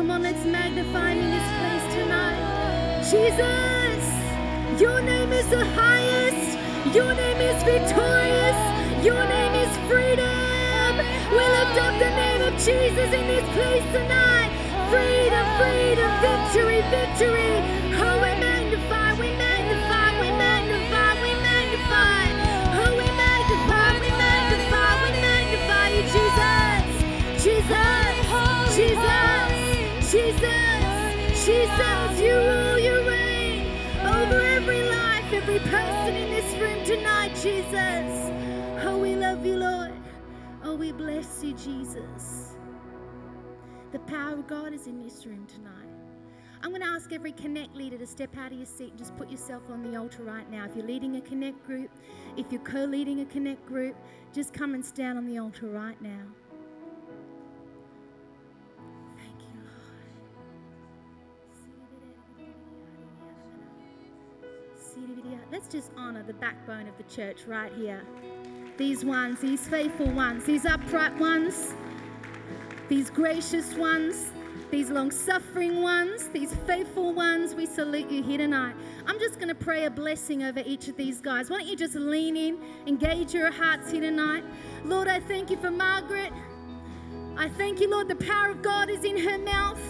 Come on, let's magnify him in this place tonight. Jesus, your name is the highest. Your name is victorious. Your name is freedom. We lift up the name of Jesus in this place tonight. Freedom, freedom, victory, victory. Oh, Jesus, Jesus, Jesus, you rule, you reign over every life, every person in this room tonight, Jesus. Oh, we love you, Lord. Oh, we bless you, Jesus. The power of God is in this room tonight. I'm going to ask every Connect leader to step out of your seat and just put yourself on the altar right now. If you're leading a Connect group, if you're co leading a Connect group, just come and stand on the altar right now. Let's just honor the backbone of the church right here. These ones, these faithful ones, these upright ones, these gracious ones, these long suffering ones, these faithful ones, we salute you here tonight. I'm just going to pray a blessing over each of these guys. Why don't you just lean in, engage your hearts here tonight? Lord, I thank you for Margaret. I thank you, Lord, the power of God is in her mouth.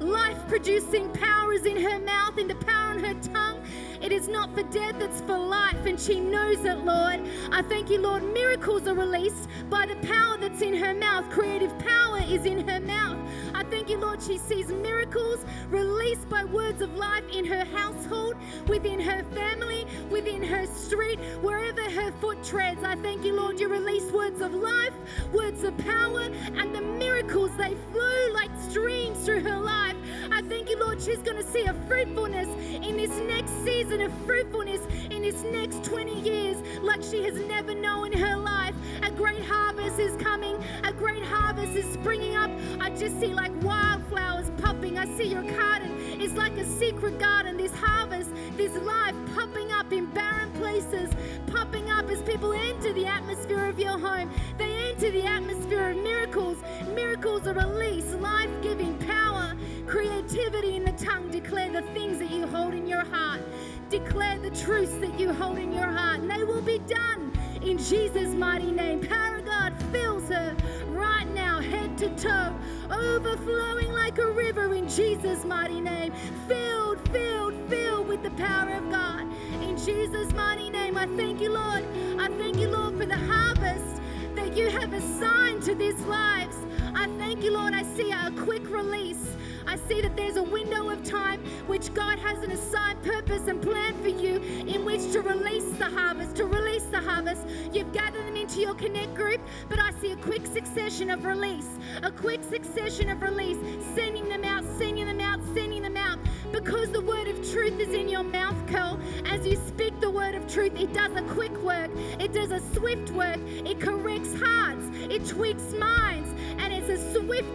Life producing power is in her mouth, in the power on her tongue. It is not for death, it's for life, and she knows it, Lord. I thank you, Lord. Miracles are released by the power that's in her mouth. Creative power is in her mouth. I thank you, Lord. She sees miracles released by words of life in her household, within her family, within her street, wherever her foot treads. I thank you, Lord. You release words of life, words of power, and the miracles they flow like streams through her life. I thank you, Lord. She's going to see a fruitfulness in this next season of fruitfulness in this next 20 years like she has never known in her life. A great harvest is coming, a great harvest is springing up. I just see like wildflowers popping. I see your garden is like a secret garden. This harvest, this life popping up in barren places, popping up as people enter the atmosphere of your home. They enter the atmosphere of miracles. Miracles are released, life giving power, creativity in the tongue. Declare the things that you hold in your heart. Declare the truths that you hold in your heart, and they will be done in Jesus' mighty name. Power of God fills her right now, head to toe, overflowing like a river in Jesus' mighty name. Filled, filled, filled with the power of God. In Jesus' mighty name, I thank you, Lord. I thank you, Lord, for the harvest that you have assigned to these lives. I thank you, Lord. I see a quick release. I see that there's a window of time which God has an assigned purpose and plan for you in which to release the harvest, to release the harvest. You've gathered them into your connect group, but I see a quick succession of release, a quick succession of release, sending them out, sending them out, sending them out. Because the word of truth is in your mouth, Cole, as you speak the word of truth, it does a quick work, it does a swift work, it corrects hearts, it tweaks minds, and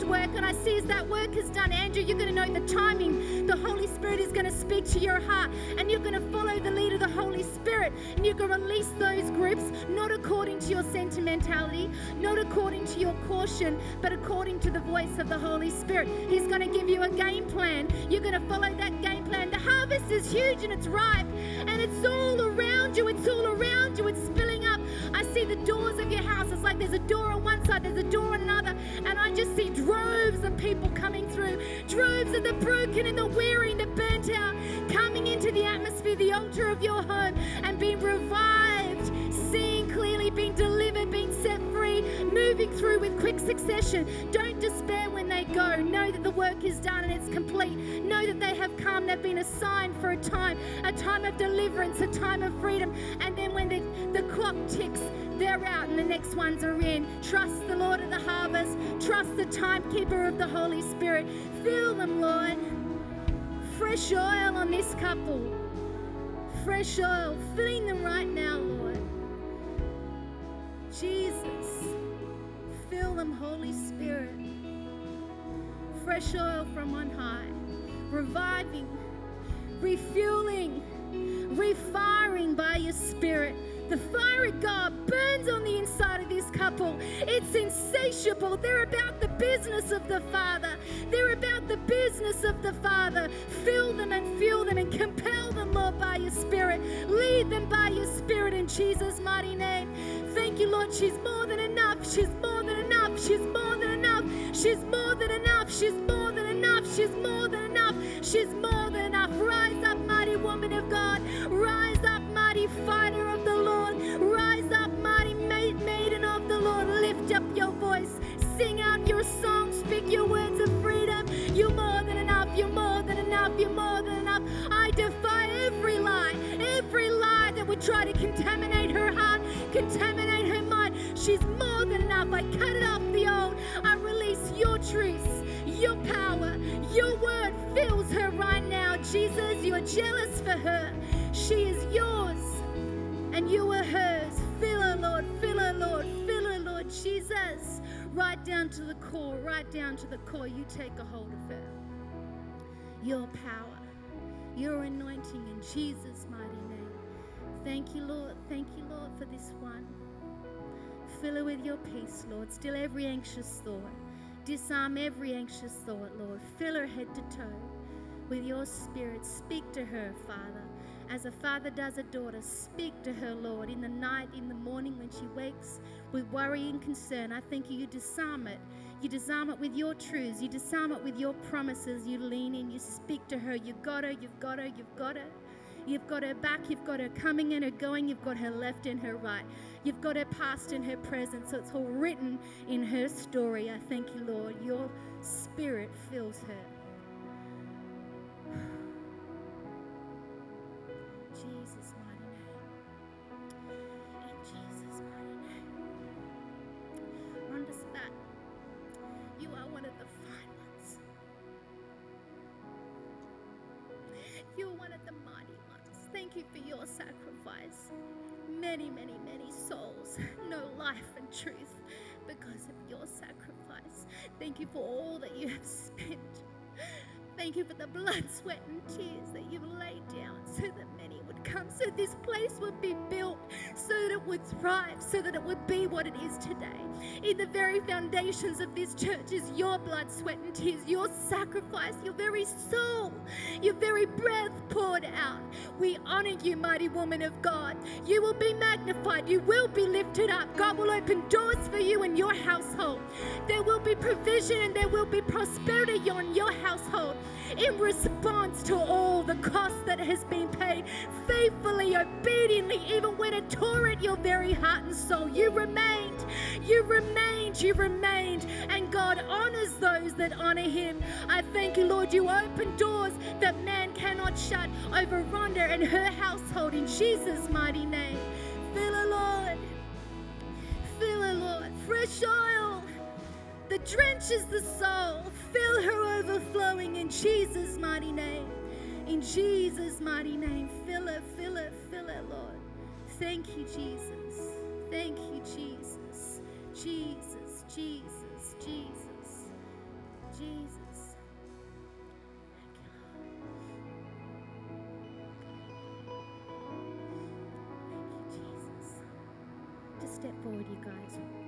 work. And I see as that work is done, Andrew, you're going to know the timing. The Holy Spirit is going to speak to your heart, and you're going to follow the lead of the Holy Spirit, and you're going to release those groups, not according to your sentimentality, not according to your caution, but according to the voice of the Holy Spirit. He's going to give you a game plan. You're going to follow that game plan. The harvest is huge and it's ripe, and it's all around you. It's all around you. It's spilling up. I see the doors of your house. There's a door on one side, there's a door on another, and I just see droves of people coming through, droves of the broken and the weary and the burnt out coming into the atmosphere, the altar of your home, and being revived, seeing clearly, being delivered, being set free, moving through with quick succession. Don't despair when they go. Know that the work is done and it's complete. Know that they have come, they've been assigned for a time, a time of deliverance, a time of freedom. And then when the, the clock ticks, they're out and the next ones are in. Trust the Lord of the harvest. Trust the timekeeper of the Holy Spirit. Fill them, Lord. Fresh oil on this couple. Fresh oil. Filling them right now, Lord. Jesus. Fill them, Holy Spirit. Fresh oil from on high. Reviving, refueling, refiring by your Spirit. The fire of God burns on the inside of this couple. It's insatiable. They're about the business of the Father. They're about the business of the Father. Fill them and fuel them and compel them, Lord, by your Spirit. Lead them by your Spirit in Jesus' mighty name. Thank you, Lord. She's more than enough. She's more than enough. She's more than enough. She's more than enough. She's more than enough. She's more than enough. She's more than enough. More than enough. I defy every lie, every lie that would try to contaminate her heart, contaminate her mind. She's more than enough. I cut it off the old. I release your truths, your power, your word fills her right now. Jesus, you're jealous for her. She is yours and you are hers. Fill her, Lord. Fill her, Lord. Fill her, Lord Jesus. Right down to the core, right down to the core. You take a hold of her. Your power, your anointing in Jesus' mighty name. Thank you, Lord. Thank you, Lord, for this one. Fill her with your peace, Lord. Still every anxious thought. Disarm every anxious thought, Lord. Fill her head to toe with your spirit. Speak to her, Father. As a father does a daughter, speak to her, Lord, in the night, in the morning when she wakes with worry and concern. I thank you, you disarm it. You disarm it with your truths. You disarm it with your promises. You lean in, you speak to her. You've got her, you've got her, you've got her. You've got her back, you've got her coming and her going, you've got her left and her right. You've got her past and her present. So it's all written in her story. I thank you, Lord. Your spirit fills her. Thank you for your sacrifice. Many, many, many souls know life and truth because of your sacrifice. Thank you for all that you have spent. Thank you for the blood, sweat, and tears that you've laid down so that many come, so this place would be built, so that it would thrive, so that it would be what it is today. In the very foundations of this church is your blood, sweat, and tears, your sacrifice, your very soul, your very breath poured out. We honor you, mighty woman of God. You will be magnified, you will be lifted up. God will open doors for you and your household. There will be provision and there will be prosperity on your household in response to all the cost that has been paid, faithfully, obediently, even when it tore at your very heart and soul. You remained, you remained, you remained, and God honors those that honor Him. I thank you, Lord, you open doors that man cannot shut over Rhonda and her household in Jesus' mighty name. Drenches the soul. Fill her overflowing in Jesus' mighty name. In Jesus' mighty name. Fill her, fill her, fill her, Lord. Thank you, Jesus. Thank you, Jesus. Jesus, Jesus, Jesus, Jesus. Step forward, you guys.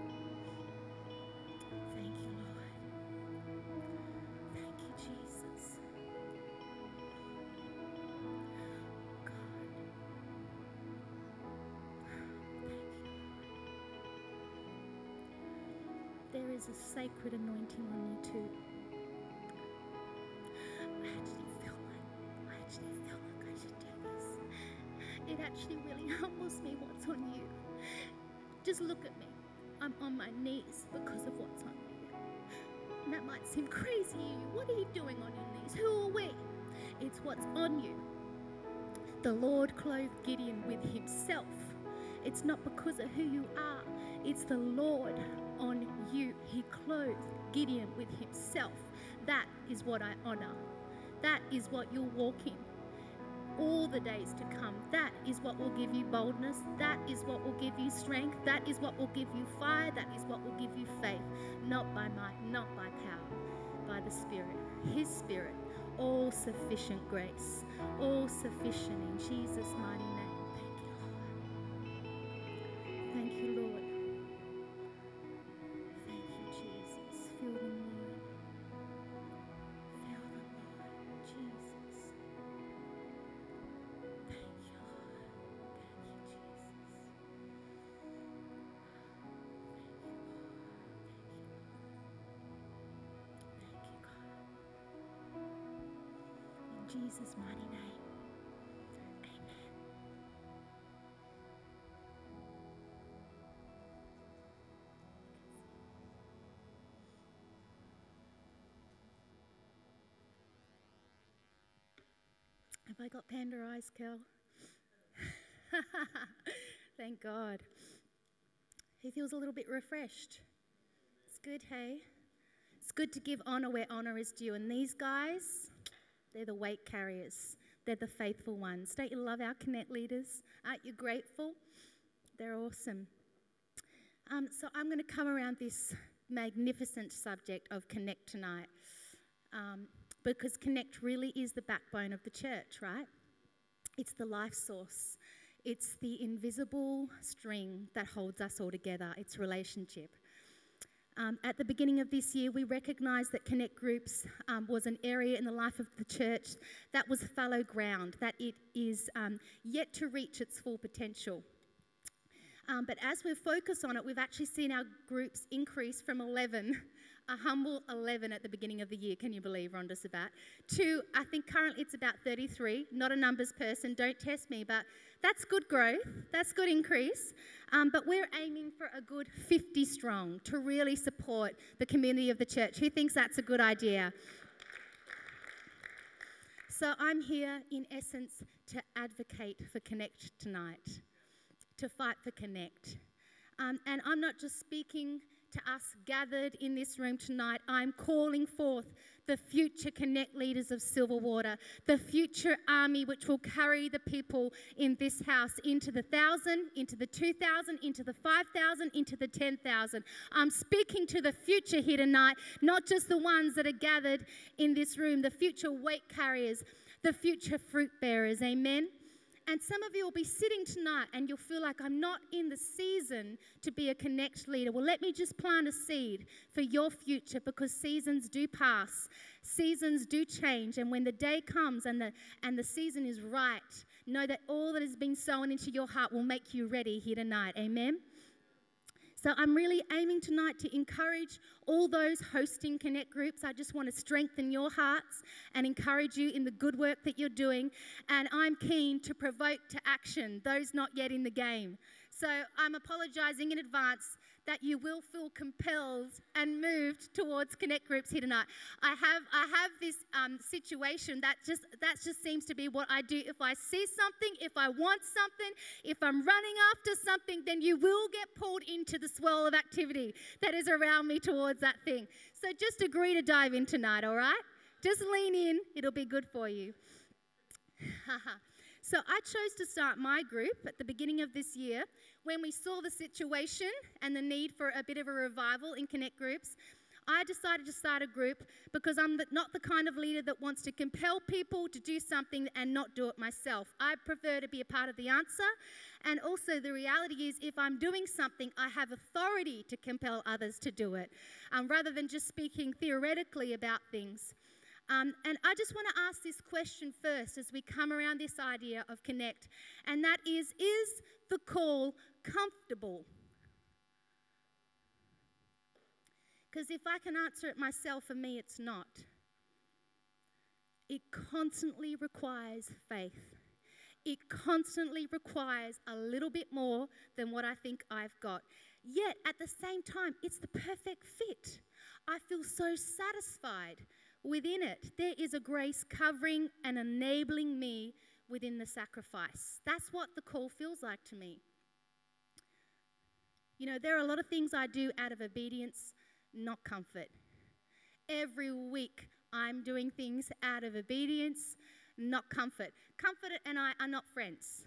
Is a sacred anointing on you too. I actually feel like I actually feel like I should do this. It actually really humbles me what's on you. Just look at me. I'm on my knees because of what's on you. And that might seem crazy. to you. What are you doing on your knees? Who are we? It's what's on you. The Lord clothed Gideon with himself. It's not because of who you are, it's the Lord on you. He clothed Gideon with himself. That is what I honor. That is what you're walking all the days to come. That is what will give you boldness. That is what will give you strength. That is what will give you fire. That is what will give you faith. Not by might, not by power, by the Spirit. His Spirit. All sufficient grace. All sufficient in Jesus' mighty name. Have I got panda eyes, Kel? Thank God. He feels a little bit refreshed. It's good, hey? It's good to give honor where honor is due. And these guys, they're the weight carriers, they're the faithful ones. Don't you love our Connect leaders? Aren't you grateful? They're awesome. Um, so I'm going to come around this magnificent subject of Connect tonight. Um, because Connect really is the backbone of the church, right? It's the life source. It's the invisible string that holds us all together. It's relationship. Um, at the beginning of this year, we recognised that Connect Groups um, was an area in the life of the church that was fallow ground, that it is um, yet to reach its full potential. Um, but as we've focused on it, we've actually seen our groups increase from 11 a humble 11 at the beginning of the year. Can you believe, Rhonda Sabat? To, I think currently it's about 33. Not a numbers person, don't test me, but that's good growth. That's good increase. Um, but we're aiming for a good 50 strong to really support the community of the church. Who thinks that's a good idea? So I'm here, in essence, to advocate for Connect tonight, to fight for Connect. Um, and I'm not just speaking to us gathered in this room tonight, I'm calling forth the future Connect leaders of Silverwater, the future army which will carry the people in this house into the thousand, into the two thousand, into the five thousand, into the ten thousand. I'm speaking to the future here tonight, not just the ones that are gathered in this room, the future weight carriers, the future fruit bearers. Amen. And some of you will be sitting tonight and you'll feel like I'm not in the season to be a connect leader. Well, let me just plant a seed for your future because seasons do pass, seasons do change. And when the day comes and the, and the season is right, know that all that has been sown into your heart will make you ready here tonight. Amen. So I'm really aiming tonight to encourage all those hosting Connect groups. I just want to strengthen your hearts and encourage you in the good work that you're doing. And I'm keen to provoke to action those not yet in the game. So I'm apologizing in advance that you will feel compelled and moved towards connect groups here tonight. I have I have this um, situation that just that just seems to be what I do. If I see something, if I want something, if I'm running after something, then you will get pulled into the swell of activity that is around me towards that thing. So just agree to dive in tonight, all right? Just lean in. It'll be good for you. So I chose to start my group at the beginning of this year when we saw the situation and the need for a bit of a revival in Connect groups. I decided to start a group because I'm not the kind of leader that wants to compel people to do something and not do it myself. I prefer to be a part of the answer. And also, the reality is, if I'm doing something, I have authority to compel others to do it um, rather than just speaking theoretically about things. Um, and I just want to ask this question first as we come around this idea of connect, and that is Is the call comfortable? Because if I can answer it myself, for me, it's not. It constantly requires faith. It constantly requires a little bit more than what I think I've got. Yet, at the same time, it's the perfect fit. I feel so satisfied within it, there is a grace covering and enabling me within the sacrifice. That's what the call feels like to me. You know, there are a lot of things I do out of obedience, not comfort. Every week, I'm doing things out of obedience, not comfort. Comfort and I are not friends.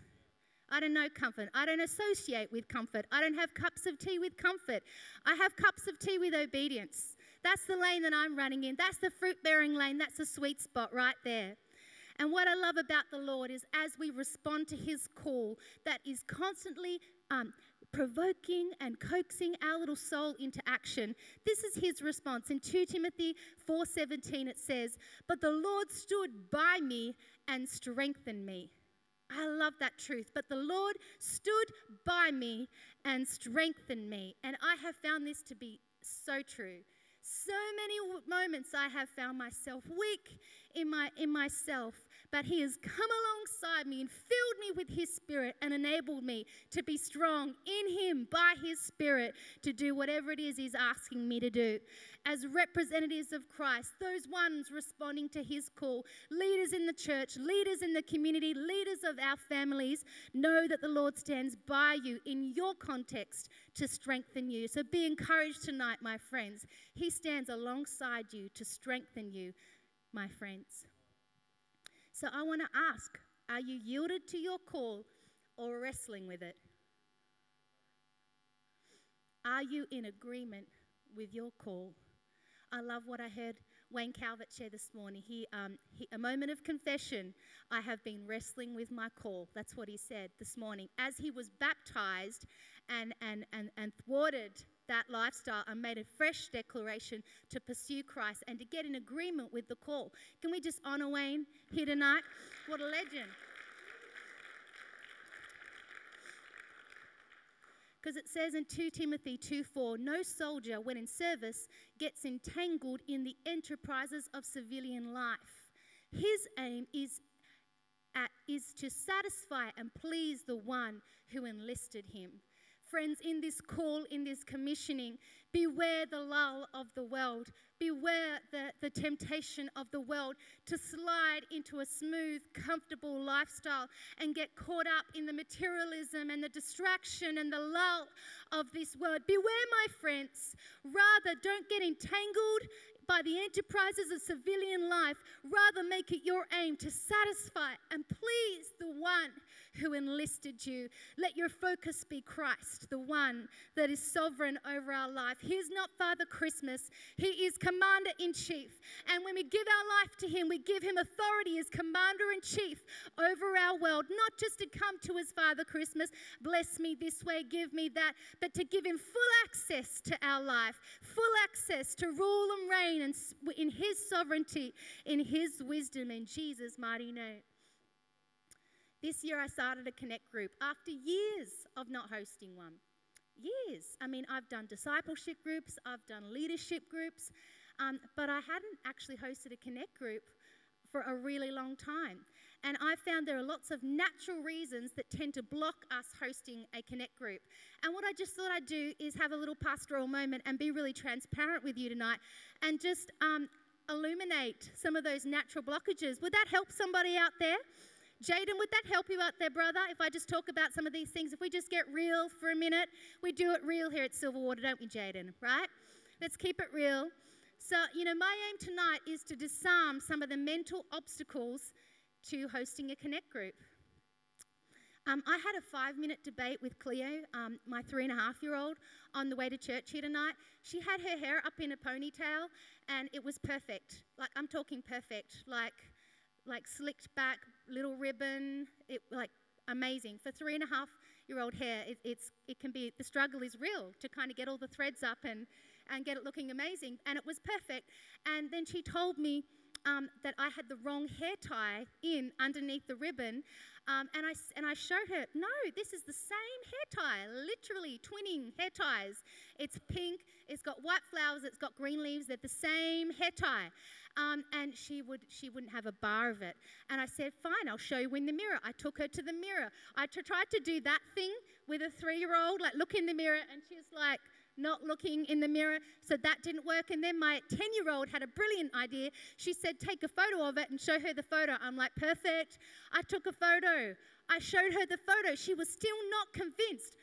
I don't know comfort. I don't associate with comfort. I don't have cups of tea with comfort. I have cups of tea with obedience. That's the lane that I'm running in. That's the fruit bearing lane. That's the sweet spot right there. And what I love about the Lord is as we respond to His call, that is constantly um, provoking and coaxing our little soul into action. This is His response. In 2 Timothy 4:17 it says, "But the Lord stood by me and strengthened me." I love that truth. But the Lord stood by me and strengthened me. And I have found this to be so true So many moments I have found myself weak in, my, in myself, but He has come alongside me and filled me with His Spirit and enabled me to be strong in Him by His Spirit to do whatever it is He's asking me to do. As representatives of Christ, those ones responding to His call, leaders in the church, leaders in the community, leaders of our families, know that the Lord stands by you in your context to strengthen you. So be encouraged tonight, my friends. He stands alongside you to strengthen you, my friends. So I want to ask are you yielded to your call or wrestling with it? Are you in agreement with your call? I love what I heard Wayne Calvert share this morning. He, um, he, a moment of confession. I have been wrestling with my call. That's what he said this morning. As he was baptized and, and, and, and thwarted that lifestyle and made a fresh declaration to pursue Christ and to get in agreement with the call. Can we just honor Wayne here tonight? What a legend. Because it says in 2 Timothy 2 4, no soldier, when in service, gets entangled in the enterprises of civilian life. His aim is, at, is to satisfy and please the one who enlisted him. Friends, in this call, in this commissioning, beware the lull of the world. Beware the, the temptation of the world to slide into a smooth, comfortable lifestyle and get caught up in the materialism and the distraction and the lull of this world. Beware, my friends. Rather, don't get entangled by the enterprises of civilian life. Rather, make it your aim to satisfy and please the one who enlisted you. Let your focus be Christ, the one that is sovereign over our life. He is not Father Christmas, He is Commander in Chief. And when we give our life to Him, we give Him authority as Commander in Chief over our world, not just to come to His Father Christmas, bless me this way, give me that, but to give Him full access to our life, full access to rule and reign in His sovereignty, in His wisdom, in Jesus' mighty name. This year I started a Connect group after years of not hosting one. Years. I mean, I've done discipleship groups, I've done leadership groups, um, but I hadn't actually hosted a Connect group for a really long time. And I found there are lots of natural reasons that tend to block us hosting a Connect group. And what I just thought I'd do is have a little pastoral moment and be really transparent with you tonight and just um, illuminate some of those natural blockages. Would that help somebody out there? Jaden, would that help you out there, brother? If I just talk about some of these things, if we just get real for a minute, we do it real here at Silverwater, don't we, Jaden? Right? Let's keep it real. So, you know, my aim tonight is to disarm some of the mental obstacles to hosting a Connect group. Um, I had a five minute debate with Cleo, um, my three and a half year old, on the way to church here tonight. She had her hair up in a ponytail and it was perfect. Like, I'm talking perfect. Like, like slicked back little ribbon, it like amazing. For three and a half year old hair, it, it's it can be the struggle is real to kind of get all the threads up and and get it looking amazing. And it was perfect. And then she told me um, that I had the wrong hair tie in underneath the ribbon. Um, and, I, and I showed her, no, this is the same hair tie, literally twinning hair ties. It's pink, it's got white flowers, it's got green leaves, they're the same hair tie. Um, and she, would, she wouldn't have a bar of it. And I said, fine, I'll show you in the mirror. I took her to the mirror. I t- tried to do that thing with a three year old, like look in the mirror, and she's like, not looking in the mirror. So that didn't work. And then my 10 year old had a brilliant idea. She said, Take a photo of it and show her the photo. I'm like, Perfect. I took a photo. I showed her the photo. She was still not convinced.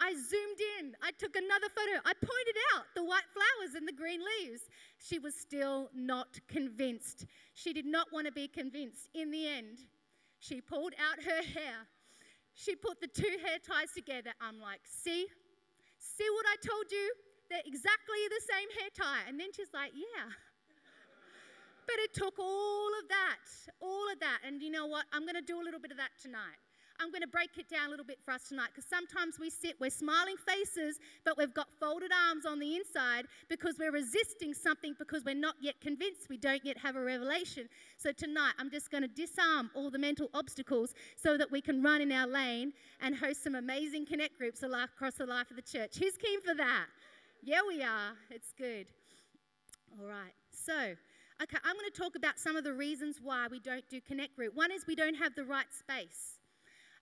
I zoomed in. I took another photo. I pointed out the white flowers and the green leaves. She was still not convinced. She did not want to be convinced. In the end, she pulled out her hair. She put the two hair ties together. I'm like, see, See what I told you? They're exactly the same hair tie. And then she's like, Yeah. But it took all of that, all of that. And you know what? I'm going to do a little bit of that tonight. I'm going to break it down a little bit for us tonight because sometimes we sit, we're smiling faces, but we've got folded arms on the inside because we're resisting something because we're not yet convinced. We don't yet have a revelation. So tonight, I'm just going to disarm all the mental obstacles so that we can run in our lane and host some amazing connect groups across the life of the church. Who's keen for that? Yeah, we are. It's good. All right. So, okay, I'm going to talk about some of the reasons why we don't do Connect Group. One is we don't have the right space.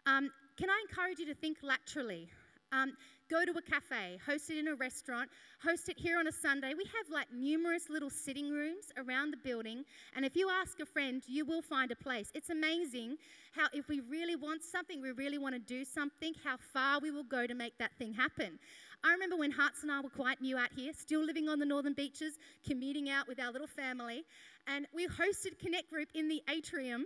Um, can I encourage you to think laterally? Um, go to a cafe, host it in a restaurant, host it here on a Sunday. We have like numerous little sitting rooms around the building, and if you ask a friend, you will find a place. It's amazing how, if we really want something, we really want to do something, how far we will go to make that thing happen. I remember when Hearts and I were quite new out here, still living on the northern beaches, commuting out with our little family, and we hosted Connect Group in the atrium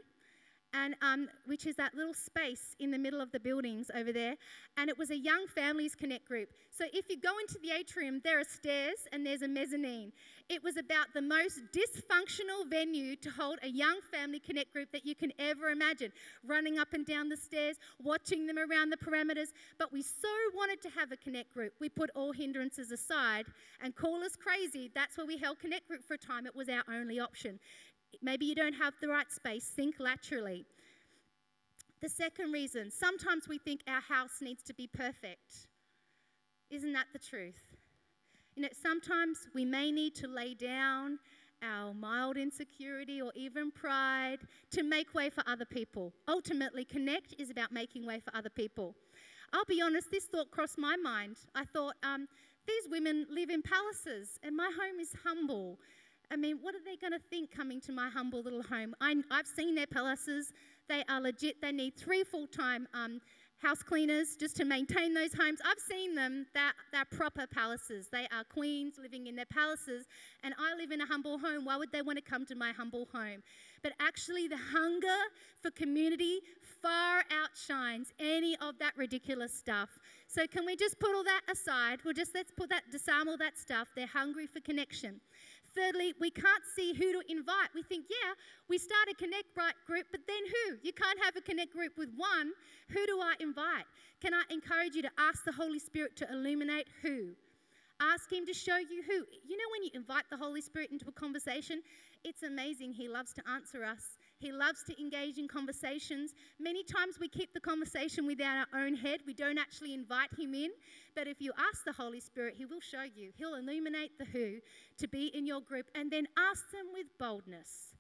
and um, which is that little space in the middle of the buildings over there. And it was a young families connect group. So if you go into the atrium, there are stairs and there's a mezzanine. It was about the most dysfunctional venue to hold a young family connect group that you can ever imagine. Running up and down the stairs, watching them around the parameters. But we so wanted to have a connect group, we put all hindrances aside and call us crazy. That's where we held connect group for a time. It was our only option. Maybe you don't have the right space, think laterally. The second reason, sometimes we think our house needs to be perfect. Isn't that the truth? You know, sometimes we may need to lay down our mild insecurity or even pride to make way for other people. Ultimately, connect is about making way for other people. I'll be honest, this thought crossed my mind. I thought, um, these women live in palaces and my home is humble. I mean, what are they going to think coming to my humble little home? i have seen their palaces. They are legit. They need three full time um, house cleaners just to maintain those homes. I've seen them. They're, they're proper palaces. They are queens living in their palaces. And I live in a humble home. Why would they want to come to my humble home? But actually, the hunger for community far outshines any of that ridiculous stuff. So, can we just put all that aside? We'll just let's put that, disarm all that stuff. They're hungry for connection. Thirdly, we can't see who to invite. We think, yeah, we start a Connect Bright group, but then who? You can't have a Connect group with one. Who do I invite? Can I encourage you to ask the Holy Spirit to illuminate who? Ask Him to show you who. You know, when you invite the Holy Spirit into a conversation, it's amazing. He loves to answer us. He loves to engage in conversations. Many times we keep the conversation within our own head. We don't actually invite him in. But if you ask the Holy Spirit, he will show you. He'll illuminate the who to be in your group and then ask them with boldness.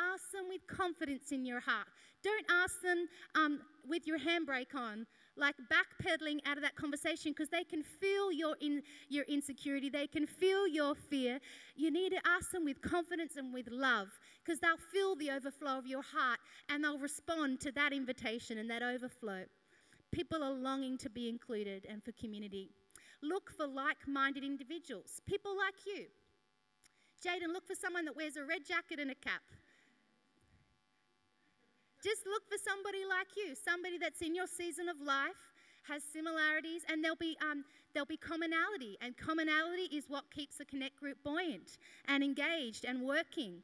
Ask them with confidence in your heart. Don't ask them um, with your handbrake on, like backpedaling out of that conversation because they can feel your, in, your insecurity, they can feel your fear. You need to ask them with confidence and with love because they'll feel the overflow of your heart and they'll respond to that invitation and that overflow. People are longing to be included and for community. Look for like minded individuals, people like you. Jaden, look for someone that wears a red jacket and a cap. Just look for somebody like you, somebody that's in your season of life, has similarities, and there'll be, um, there'll be commonality. And commonality is what keeps a connect group buoyant and engaged and working.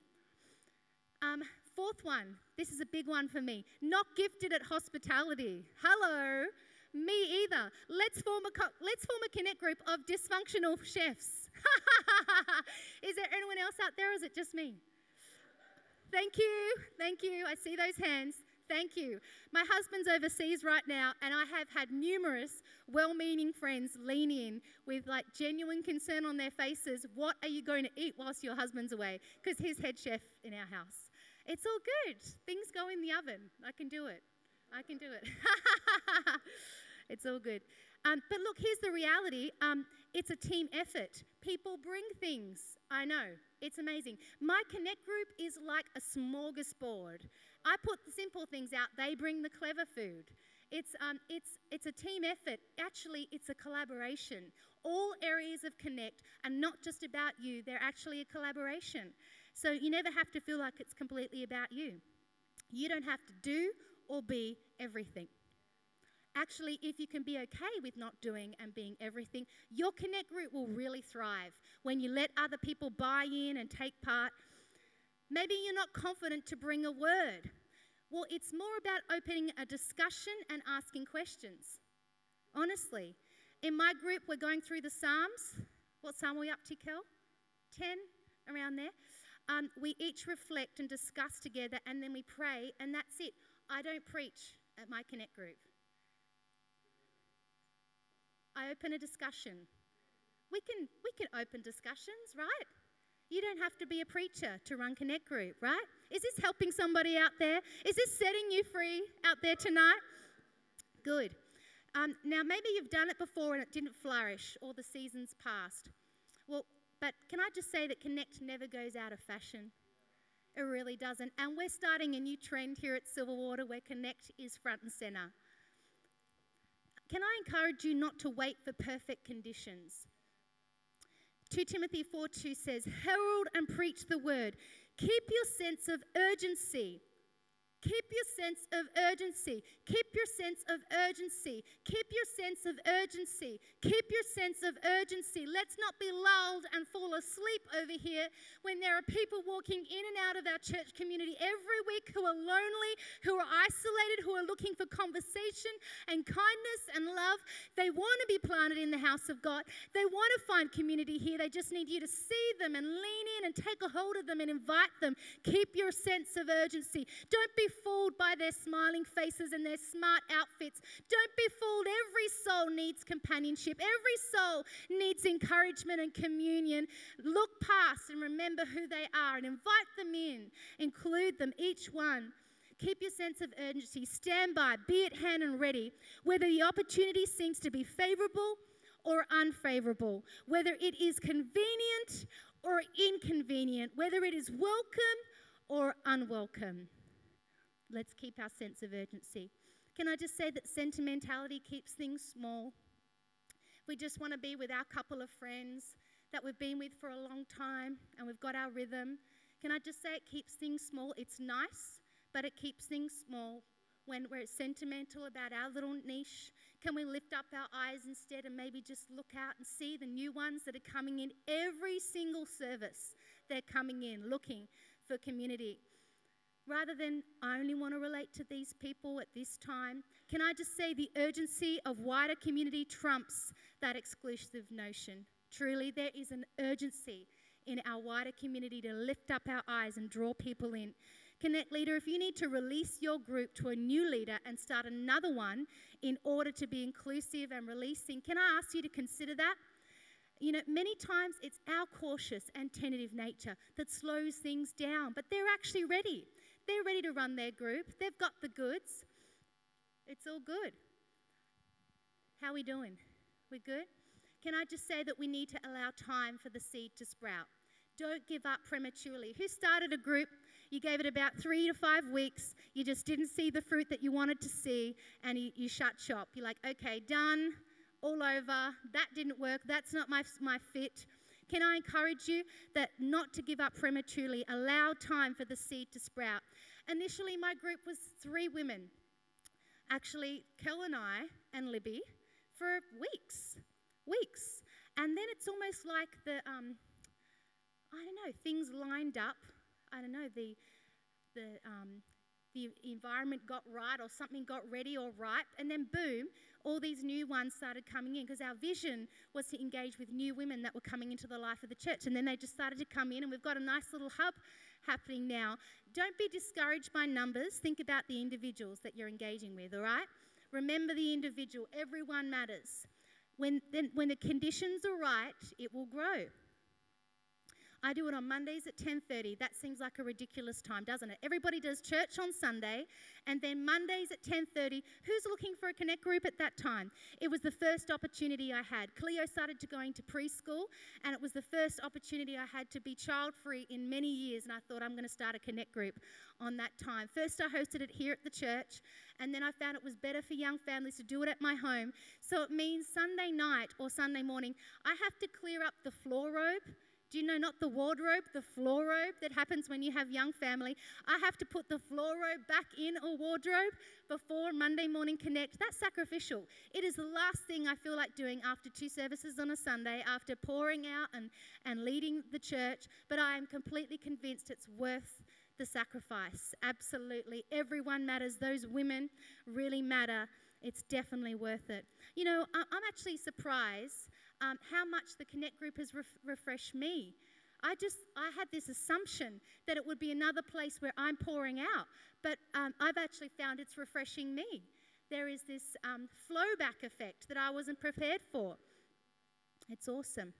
Um, fourth one, this is a big one for me. Not gifted at hospitality. Hello. Me either. Let's form a co- let's form a connect group of dysfunctional chefs. is there anyone else out there? Or is it just me? Thank you. Thank you. I see those hands. Thank you. My husband's overseas right now, and I have had numerous well meaning friends lean in with like genuine concern on their faces. What are you going to eat whilst your husband's away? Because he's head chef in our house. It's all good. Things go in the oven. I can do it. I can do it. it's all good. Um, but look, here's the reality um, it's a team effort. People bring things. I know. It's amazing. My Connect group is like a smorgasbord. I put the simple things out, they bring the clever food. It's, um, it's, it's a team effort. Actually, it's a collaboration. All areas of Connect are not just about you, they're actually a collaboration. So you never have to feel like it's completely about you. You don't have to do or be everything. Actually, if you can be okay with not doing and being everything, your Connect group will really thrive when you let other people buy in and take part. Maybe you're not confident to bring a word. Well, it's more about opening a discussion and asking questions. Honestly, in my group, we're going through the Psalms. What psalm are we up to, Kel? 10, around there. Um, we each reflect and discuss together, and then we pray, and that's it. I don't preach at my Connect group. I open a discussion. We can, we can open discussions, right? You don't have to be a preacher to run Connect Group, right? Is this helping somebody out there? Is this setting you free out there tonight? Good. Um, now, maybe you've done it before and it didn't flourish or the seasons passed. Well, but can I just say that Connect never goes out of fashion? It really doesn't. And we're starting a new trend here at Silverwater where Connect is front and center. Can I encourage you not to wait for perfect conditions? 2 Timothy 4 2 says, Herald and preach the word. Keep your sense of urgency Keep your sense of urgency. Keep your sense of urgency. Keep your sense of urgency. Keep your sense of urgency. Let's not be lulled and fall asleep over here when there are people walking in and out of our church community every week who are lonely, who are isolated, who are looking for conversation and kindness and love. They want to be planted in the house of God. They want to find community here. They just need you to see them and lean in and take a hold of them and invite them. Keep your sense of urgency. Don't be fooled by their smiling faces and their smart outfits. Don't be fooled. Every soul needs companionship, every soul needs encouragement and communion. Look past and remember who they are and invite them in, include them, each one. Keep your sense of urgency. Stand by. Be at hand and ready. Whether the opportunity seems to be favorable or unfavorable, whether it is convenient or inconvenient, whether it is welcome or unwelcome. Let's keep our sense of urgency. Can I just say that sentimentality keeps things small? We just want to be with our couple of friends that we've been with for a long time and we've got our rhythm. Can I just say it keeps things small? It's nice, but it keeps things small when we're sentimental about our little niche. Can we lift up our eyes instead and maybe just look out and see the new ones that are coming in every single service? They're coming in looking for community rather than I only want to relate to these people at this time, can I just say the urgency of wider community trumps that exclusive notion? Truly, there is an urgency in our wider community to lift up our eyes and draw people in. Connect leader, if you need to release your group to a new leader and start another one in order to be inclusive and releasing, can I ask you to consider that? You know, many times it's our cautious and tentative nature that slows things down, but they're actually ready. They're ready to run their group. They've got the goods. It's all good. How are we doing? We're good? Can I just say that we need to allow time for the seed to sprout? Don't give up prematurely. Who started a group? You gave it about three to five weeks. You just didn't see the fruit that you wanted to see, and you, you shut shop. You're like, okay, done, all over. That didn't work. That's not my, my fit. Can I encourage you that not to give up prematurely, allow time for the seed to sprout? Initially, my group was three women. Actually, Kel and I and Libby for weeks, weeks. And then it's almost like the, um, I don't know, things lined up. I don't know, the, the, um, the environment got right or something got ready or ripe, and then boom, all these new ones started coming in because our vision was to engage with new women that were coming into the life of the church. And then they just started to come in, and we've got a nice little hub happening now. Don't be discouraged by numbers. Think about the individuals that you're engaging with, all right? Remember the individual. Everyone matters. When, then, when the conditions are right, it will grow. I do it on Mondays at 10:30. That seems like a ridiculous time, doesn't it? Everybody does church on Sunday and then Mondays at 10:30. Who's looking for a connect group at that time? It was the first opportunity I had. Cleo started to going to preschool and it was the first opportunity I had to be child-free in many years and I thought I'm going to start a connect group on that time. First I hosted it here at the church and then I found it was better for young families to do it at my home. So it means Sunday night or Sunday morning I have to clear up the floor robe you know not the wardrobe, the floor robe that happens when you have young family? I have to put the floor robe back in a wardrobe before Monday morning connect. That's sacrificial. It is the last thing I feel like doing after two services on a Sunday, after pouring out and, and leading the church, but I am completely convinced it's worth the sacrifice. Absolutely. Everyone matters. Those women really matter. It's definitely worth it. You know, I'm actually surprised um, how much the Connect group has ref- refreshed me. I just I had this assumption that it would be another place where I'm pouring out, but um, I've actually found it's refreshing me. There is this um, flow back effect that I wasn't prepared for. It's awesome.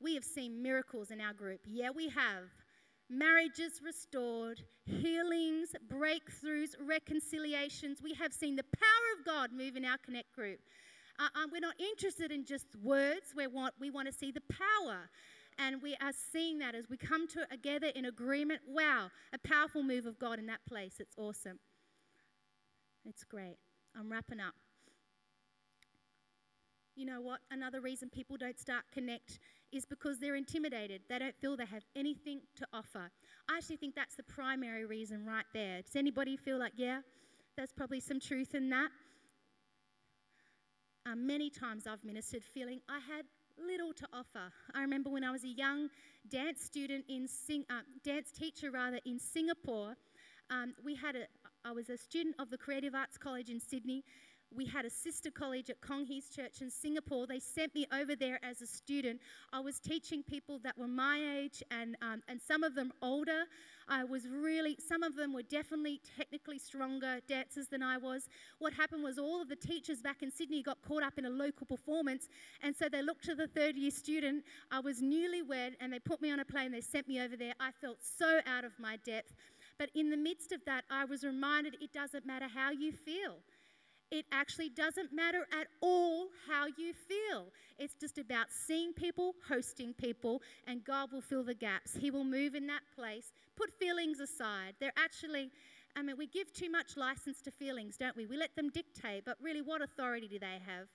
we have seen miracles in our group. Yeah, we have. Marriages restored, healings, breakthroughs, reconciliations. We have seen the power of God move in our Connect group. Uh, um, we're not interested in just words, we want, we want to see the power. And we are seeing that as we come together in agreement. Wow, a powerful move of God in that place. It's awesome. It's great. I'm wrapping up. You know what? Another reason people don't start Connect is because they're intimidated. They don't feel they have anything to offer. I actually think that's the primary reason right there. Does anybody feel like, yeah, there's probably some truth in that? Um, many times I've ministered feeling I had little to offer. I remember when I was a young dance student in Sing- uh, dance teacher rather in Singapore. Um, we had a I was a student of the Creative Arts College in Sydney, we had a sister college at Kong Hee's Church in Singapore. They sent me over there as a student. I was teaching people that were my age and, um, and some of them older. I was really, some of them were definitely technically stronger dancers than I was. What happened was all of the teachers back in Sydney got caught up in a local performance, and so they looked to the third year student. I was newlywed, and they put me on a plane. They sent me over there. I felt so out of my depth. But in the midst of that, I was reminded it doesn't matter how you feel. It actually doesn't matter at all how you feel. It's just about seeing people, hosting people, and God will fill the gaps. He will move in that place. Put feelings aside. They're actually, I mean, we give too much license to feelings, don't we? We let them dictate, but really, what authority do they have?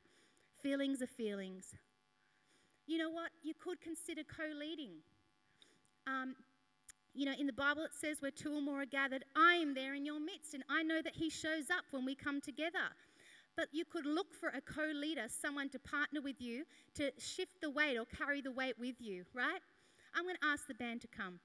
Feelings are feelings. You know what? You could consider co leading. Um, you know, in the Bible it says, where two or more are gathered, I am there in your midst. And I know that He shows up when we come together. But you could look for a co leader, someone to partner with you to shift the weight or carry the weight with you, right? I'm going to ask the band to come.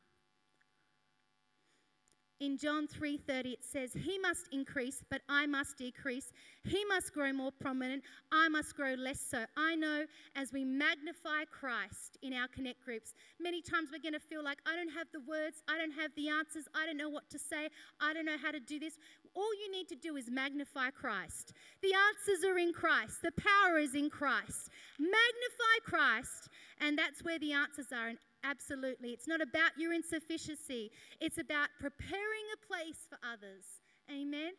In John 3:30 it says, "He must increase, but I must decrease. He must grow more prominent, I must grow less so." I know as we magnify Christ in our connect groups, many times we're going to feel like I don't have the words, I don't have the answers, I don't know what to say, I don't know how to do this. All you need to do is magnify Christ. The answers are in Christ. The power is in Christ. Magnify Christ, and that's where the answers are. And Absolutely. It's not about your insufficiency, it's about preparing a place for others. Amen.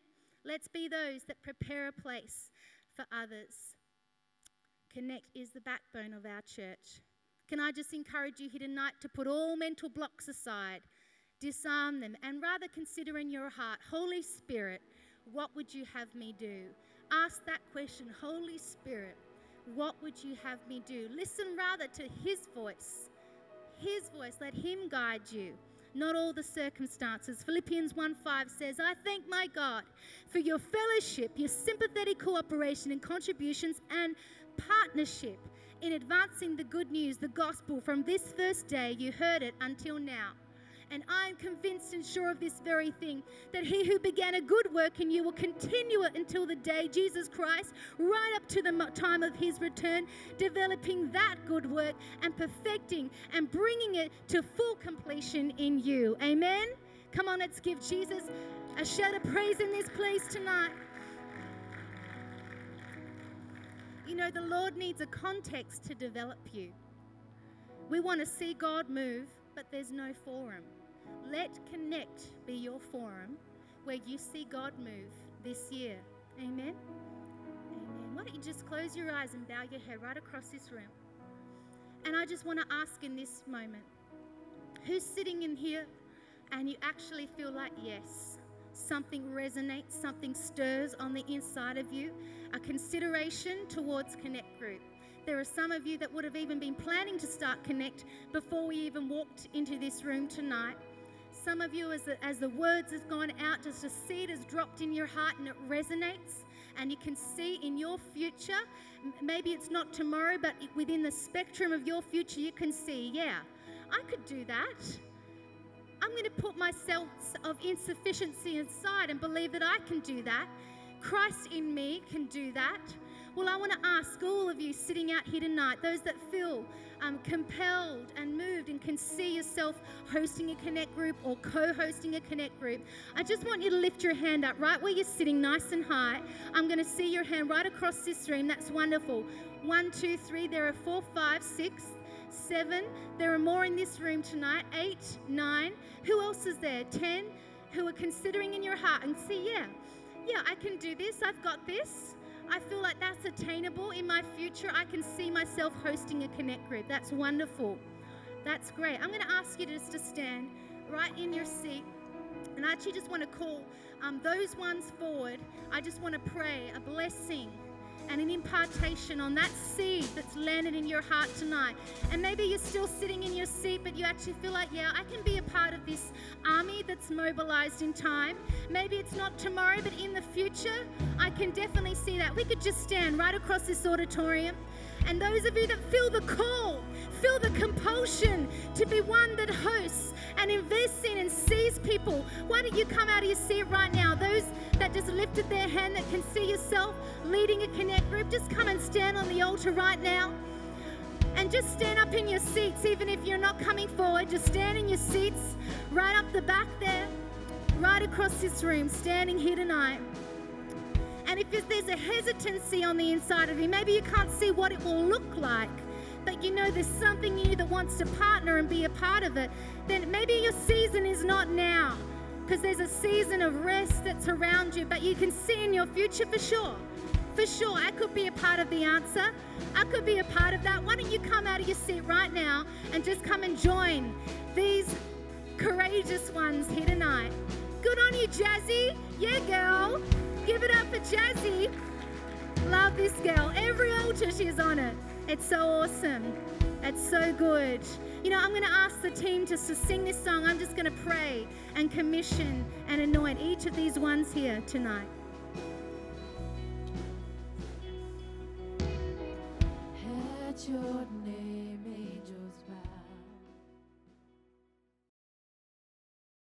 Let's be those that prepare a place for others. Connect is the backbone of our church. Can I just encourage you here tonight to put all mental blocks aside, disarm them, and rather consider in your heart, Holy Spirit, what would you have me do? Ask that question, Holy Spirit, what would you have me do? Listen rather to His voice his voice, let Him guide you, not all the circumstances. Philippians 1 5 says, I thank my God for your fellowship, your sympathetic cooperation and contributions and partnership in advancing the good news, the gospel, from this first day you heard it until now. And I am convinced and sure of this very thing that he who began a good work in you will continue it until the day Jesus Christ, right up to the time of his return, developing that good work and perfecting and bringing it to full completion in you. Amen. Come on, let's give Jesus a shout of praise in this place tonight. You know, the Lord needs a context to develop you. We want to see God move, but there's no forum. Let Connect be your forum where you see God move this year. Amen. Amen. Why don't you just close your eyes and bow your head right across this room? And I just want to ask in this moment who's sitting in here and you actually feel like, yes, something resonates, something stirs on the inside of you, a consideration towards Connect Group. There are some of you that would have even been planning to start Connect before we even walked into this room tonight. Some of you, as the, as the words have gone out, just a seed has dropped in your heart and it resonates. And you can see in your future, maybe it's not tomorrow, but within the spectrum of your future, you can see, yeah, I could do that. I'm going to put myself of insufficiency aside and believe that I can do that. Christ in me can do that. Well, I want to ask all of you sitting out here tonight, those that feel um, compelled and moved and can see yourself hosting a connect group or co hosting a connect group, I just want you to lift your hand up right where you're sitting, nice and high. I'm going to see your hand right across this room. That's wonderful. One, two, three. There are four, five, six, seven. There are more in this room tonight. Eight, nine. Who else is there? Ten who are considering in your heart and see, yeah, yeah, I can do this. I've got this. I feel like that's attainable in my future. I can see myself hosting a connect group. That's wonderful. That's great. I'm going to ask you just to stand right in your seat. And I actually just want to call um, those ones forward. I just want to pray a blessing and an impartation on that seed that's landed in your heart tonight. And maybe you're still sitting in your seat, but you actually feel like, yeah, I can be a part of this army that's mobilized in time. Maybe it's not tomorrow, but in the future, I can definitely see that. We could just stand right across this auditorium. And those of you that feel the call, feel the compulsion to be one that hosts and invests in and sees people, why don't you come out of your seat right now? Those that just lifted their hand that can see yourself leading a connect group, just come and stand on the altar right now. And just stand up in your seats, even if you're not coming forward. Just stand in your seats right up the back there, right across this room, standing here tonight. And if there's a hesitancy on the inside of you, maybe you can't see what it will look like, but you know there's something in you that wants to partner and be a part of it, then maybe your season is not now because there's a season of rest that's around you, but you can see in your future for sure. For sure, I could be a part of the answer. I could be a part of that. Why don't you come out of your seat right now and just come and join these courageous ones here tonight? Good on you, Jazzy. Yeah, girl. Give it up for Jazzy. Love this girl. Every altar she's on it. It's so awesome. It's so good. You know, I'm going to ask the team just to sing this song. I'm just going to pray and commission and anoint each of these ones here tonight.